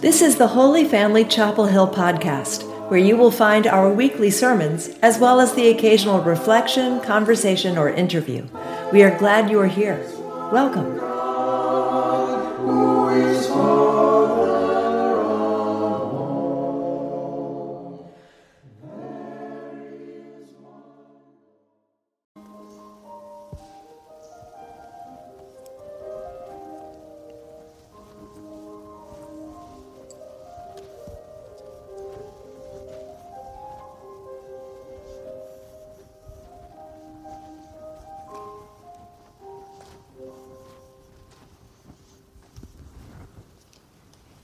This is the Holy Family Chapel Hill podcast, where you will find our weekly sermons, as well as the occasional reflection, conversation, or interview. We are glad you are here. Welcome.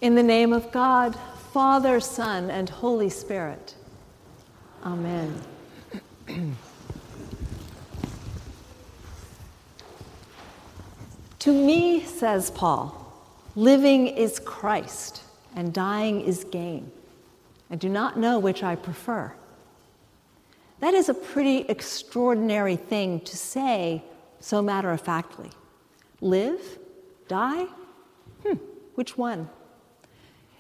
In the name of God, Father, Son, and Holy Spirit. Amen. to me, says Paul, living is Christ and dying is gain. I do not know which I prefer. That is a pretty extraordinary thing to say so matter of factly. Live? Die? Hmm, which one?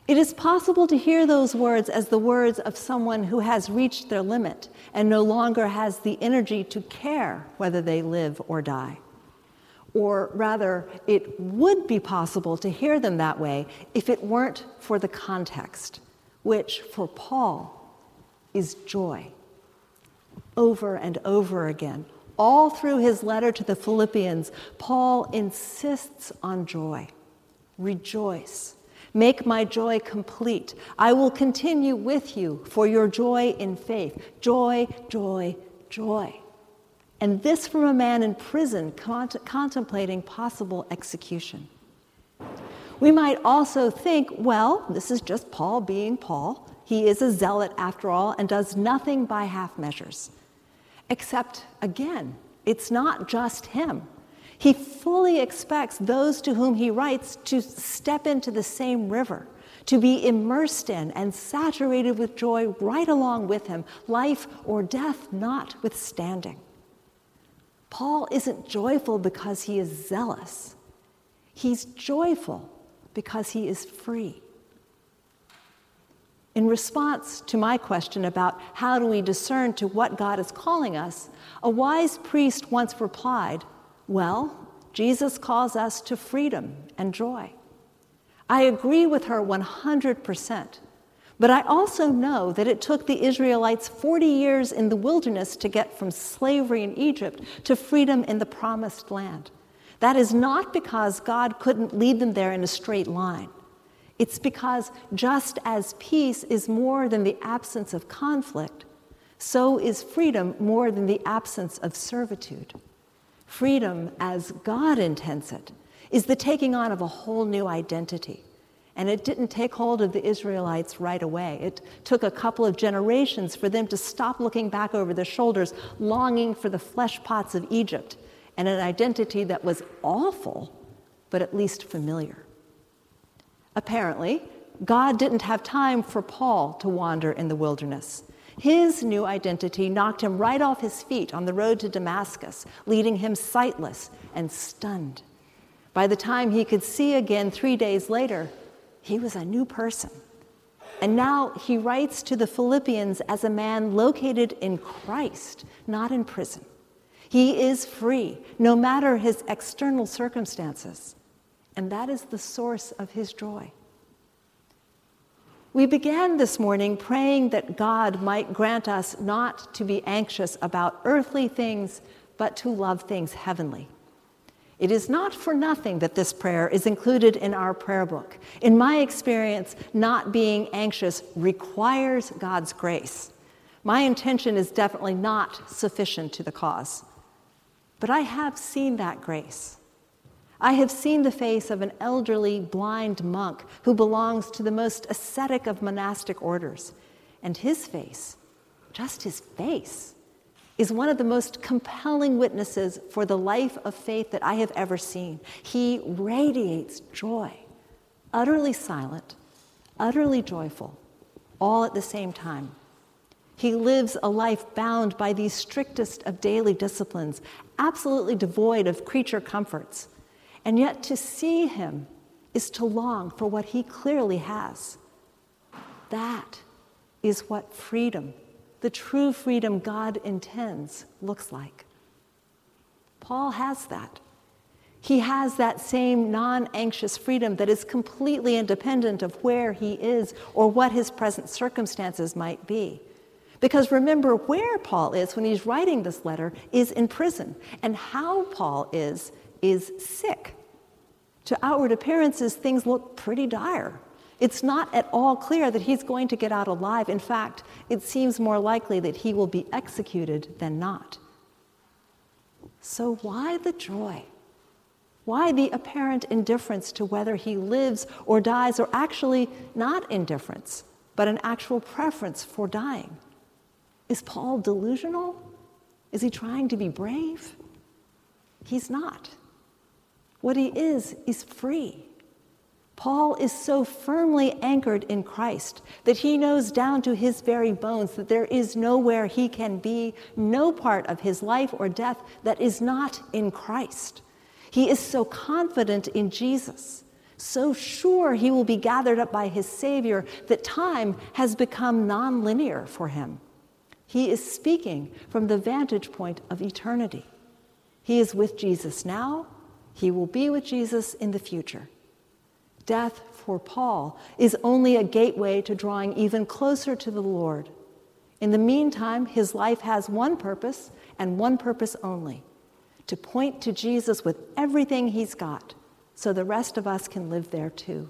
It is possible to hear those words as the words of someone who has reached their limit and no longer has the energy to care whether they live or die. Or rather, it would be possible to hear them that way if it weren't for the context, which for Paul is joy. Over and over again, all through his letter to the Philippians, Paul insists on joy. Rejoice. Make my joy complete. I will continue with you for your joy in faith. Joy, joy, joy. And this from a man in prison cont- contemplating possible execution. We might also think, well, this is just Paul being Paul. He is a zealot after all and does nothing by half measures. Except, again, it's not just him. He fully expects those to whom he writes to step into the same river, to be immersed in and saturated with joy right along with him, life or death notwithstanding. Paul isn't joyful because he is zealous, he's joyful because he is free. In response to my question about how do we discern to what God is calling us, a wise priest once replied, well, Jesus calls us to freedom and joy. I agree with her 100%. But I also know that it took the Israelites 40 years in the wilderness to get from slavery in Egypt to freedom in the promised land. That is not because God couldn't lead them there in a straight line. It's because just as peace is more than the absence of conflict, so is freedom more than the absence of servitude. Freedom, as God intends it, is the taking on of a whole new identity. And it didn't take hold of the Israelites right away. It took a couple of generations for them to stop looking back over their shoulders, longing for the flesh pots of Egypt and an identity that was awful, but at least familiar. Apparently, God didn't have time for Paul to wander in the wilderness. His new identity knocked him right off his feet on the road to Damascus, leaving him sightless and stunned. By the time he could see again three days later, he was a new person. And now he writes to the Philippians as a man located in Christ, not in prison. He is free, no matter his external circumstances. And that is the source of his joy. We began this morning praying that God might grant us not to be anxious about earthly things, but to love things heavenly. It is not for nothing that this prayer is included in our prayer book. In my experience, not being anxious requires God's grace. My intention is definitely not sufficient to the cause. But I have seen that grace. I have seen the face of an elderly blind monk who belongs to the most ascetic of monastic orders. And his face, just his face, is one of the most compelling witnesses for the life of faith that I have ever seen. He radiates joy, utterly silent, utterly joyful, all at the same time. He lives a life bound by the strictest of daily disciplines, absolutely devoid of creature comforts. And yet to see him is to long for what he clearly has. That is what freedom, the true freedom God intends, looks like. Paul has that. He has that same non anxious freedom that is completely independent of where he is or what his present circumstances might be. Because remember, where Paul is when he's writing this letter is in prison, and how Paul is, is sick. To outward appearances, things look pretty dire. It's not at all clear that he's going to get out alive. In fact, it seems more likely that he will be executed than not. So, why the joy? Why the apparent indifference to whether he lives or dies, or actually not indifference, but an actual preference for dying? Is Paul delusional? Is he trying to be brave? He's not. What he is, is free. Paul is so firmly anchored in Christ that he knows down to his very bones that there is nowhere he can be, no part of his life or death that is not in Christ. He is so confident in Jesus, so sure he will be gathered up by his Savior that time has become nonlinear for him. He is speaking from the vantage point of eternity. He is with Jesus now, he will be with Jesus in the future. Death for Paul is only a gateway to drawing even closer to the Lord. In the meantime, his life has one purpose and one purpose only to point to Jesus with everything he's got so the rest of us can live there too.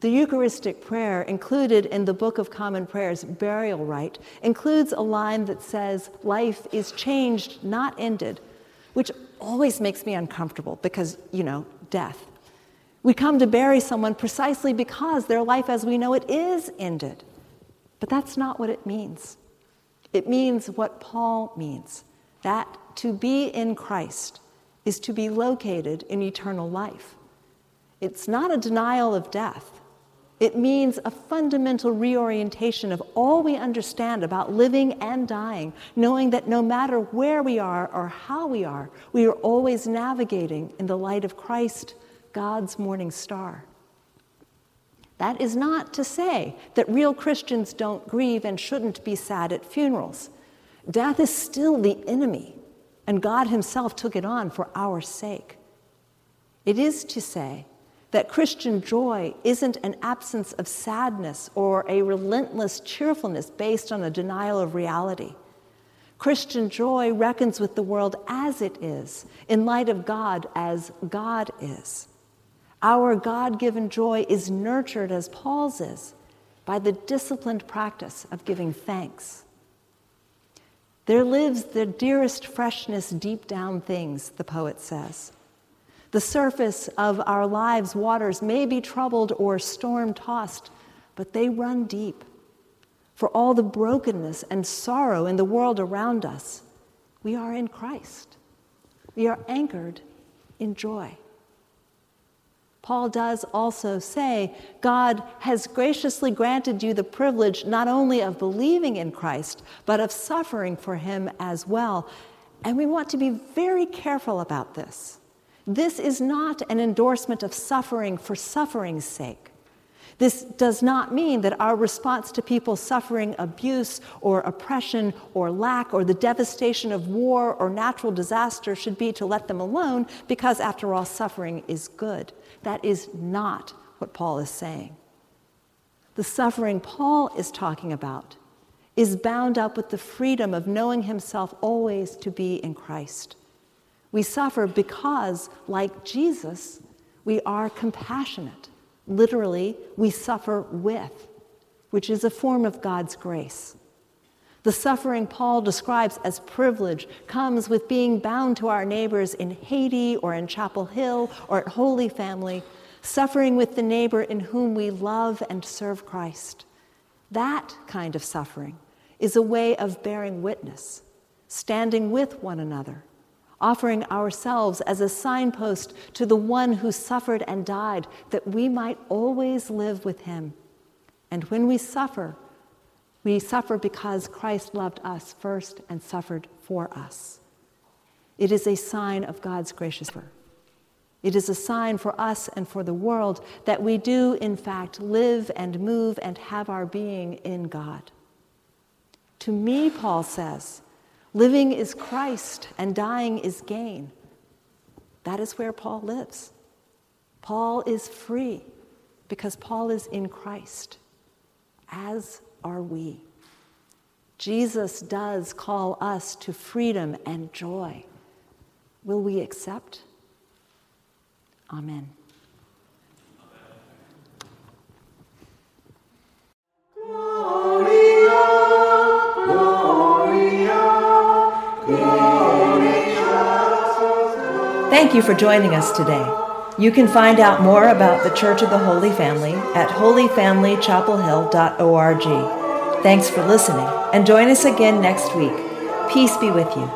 The Eucharistic prayer included in the Book of Common Prayers, burial rite, includes a line that says, Life is changed, not ended, which always makes me uncomfortable because, you know, death. We come to bury someone precisely because their life as we know it is ended. But that's not what it means. It means what Paul means that to be in Christ is to be located in eternal life. It's not a denial of death. It means a fundamental reorientation of all we understand about living and dying, knowing that no matter where we are or how we are, we are always navigating in the light of Christ, God's morning star. That is not to say that real Christians don't grieve and shouldn't be sad at funerals. Death is still the enemy and God Himself took it on for our sake. It is to say that Christian joy isn't an absence of sadness or a relentless cheerfulness based on a denial of reality. Christian joy reckons with the world as it is, in light of God as God is. Our God given joy is nurtured, as Paul's is, by the disciplined practice of giving thanks. There lives the dearest freshness deep down things, the poet says. The surface of our lives' waters may be troubled or storm tossed, but they run deep. For all the brokenness and sorrow in the world around us, we are in Christ. We are anchored in joy. Paul does also say, God has graciously granted you the privilege not only of believing in Christ, but of suffering for him as well. And we want to be very careful about this. This is not an endorsement of suffering for suffering's sake. This does not mean that our response to people suffering abuse or oppression or lack or the devastation of war or natural disaster should be to let them alone because, after all, suffering is good. That is not what Paul is saying. The suffering Paul is talking about is bound up with the freedom of knowing himself always to be in Christ. We suffer because, like Jesus, we are compassionate. Literally, we suffer with, which is a form of God's grace. The suffering Paul describes as privilege comes with being bound to our neighbors in Haiti or in Chapel Hill or at Holy Family, suffering with the neighbor in whom we love and serve Christ. That kind of suffering is a way of bearing witness, standing with one another, offering ourselves as a signpost to the one who suffered and died that we might always live with him. And when we suffer, we suffer because Christ loved us first and suffered for us. It is a sign of God's gracious favor. It is a sign for us and for the world that we do, in fact, live and move and have our being in God. To me, Paul says, living is Christ and dying is gain. That is where Paul lives. Paul is free because Paul is in Christ, as are we. Jesus does call us to freedom and joy. Will we accept? Amen. Thank you for joining us today. You can find out more about the Church of the Holy Family at holyfamilychapelhill.org. Thanks for listening, and join us again next week. Peace be with you.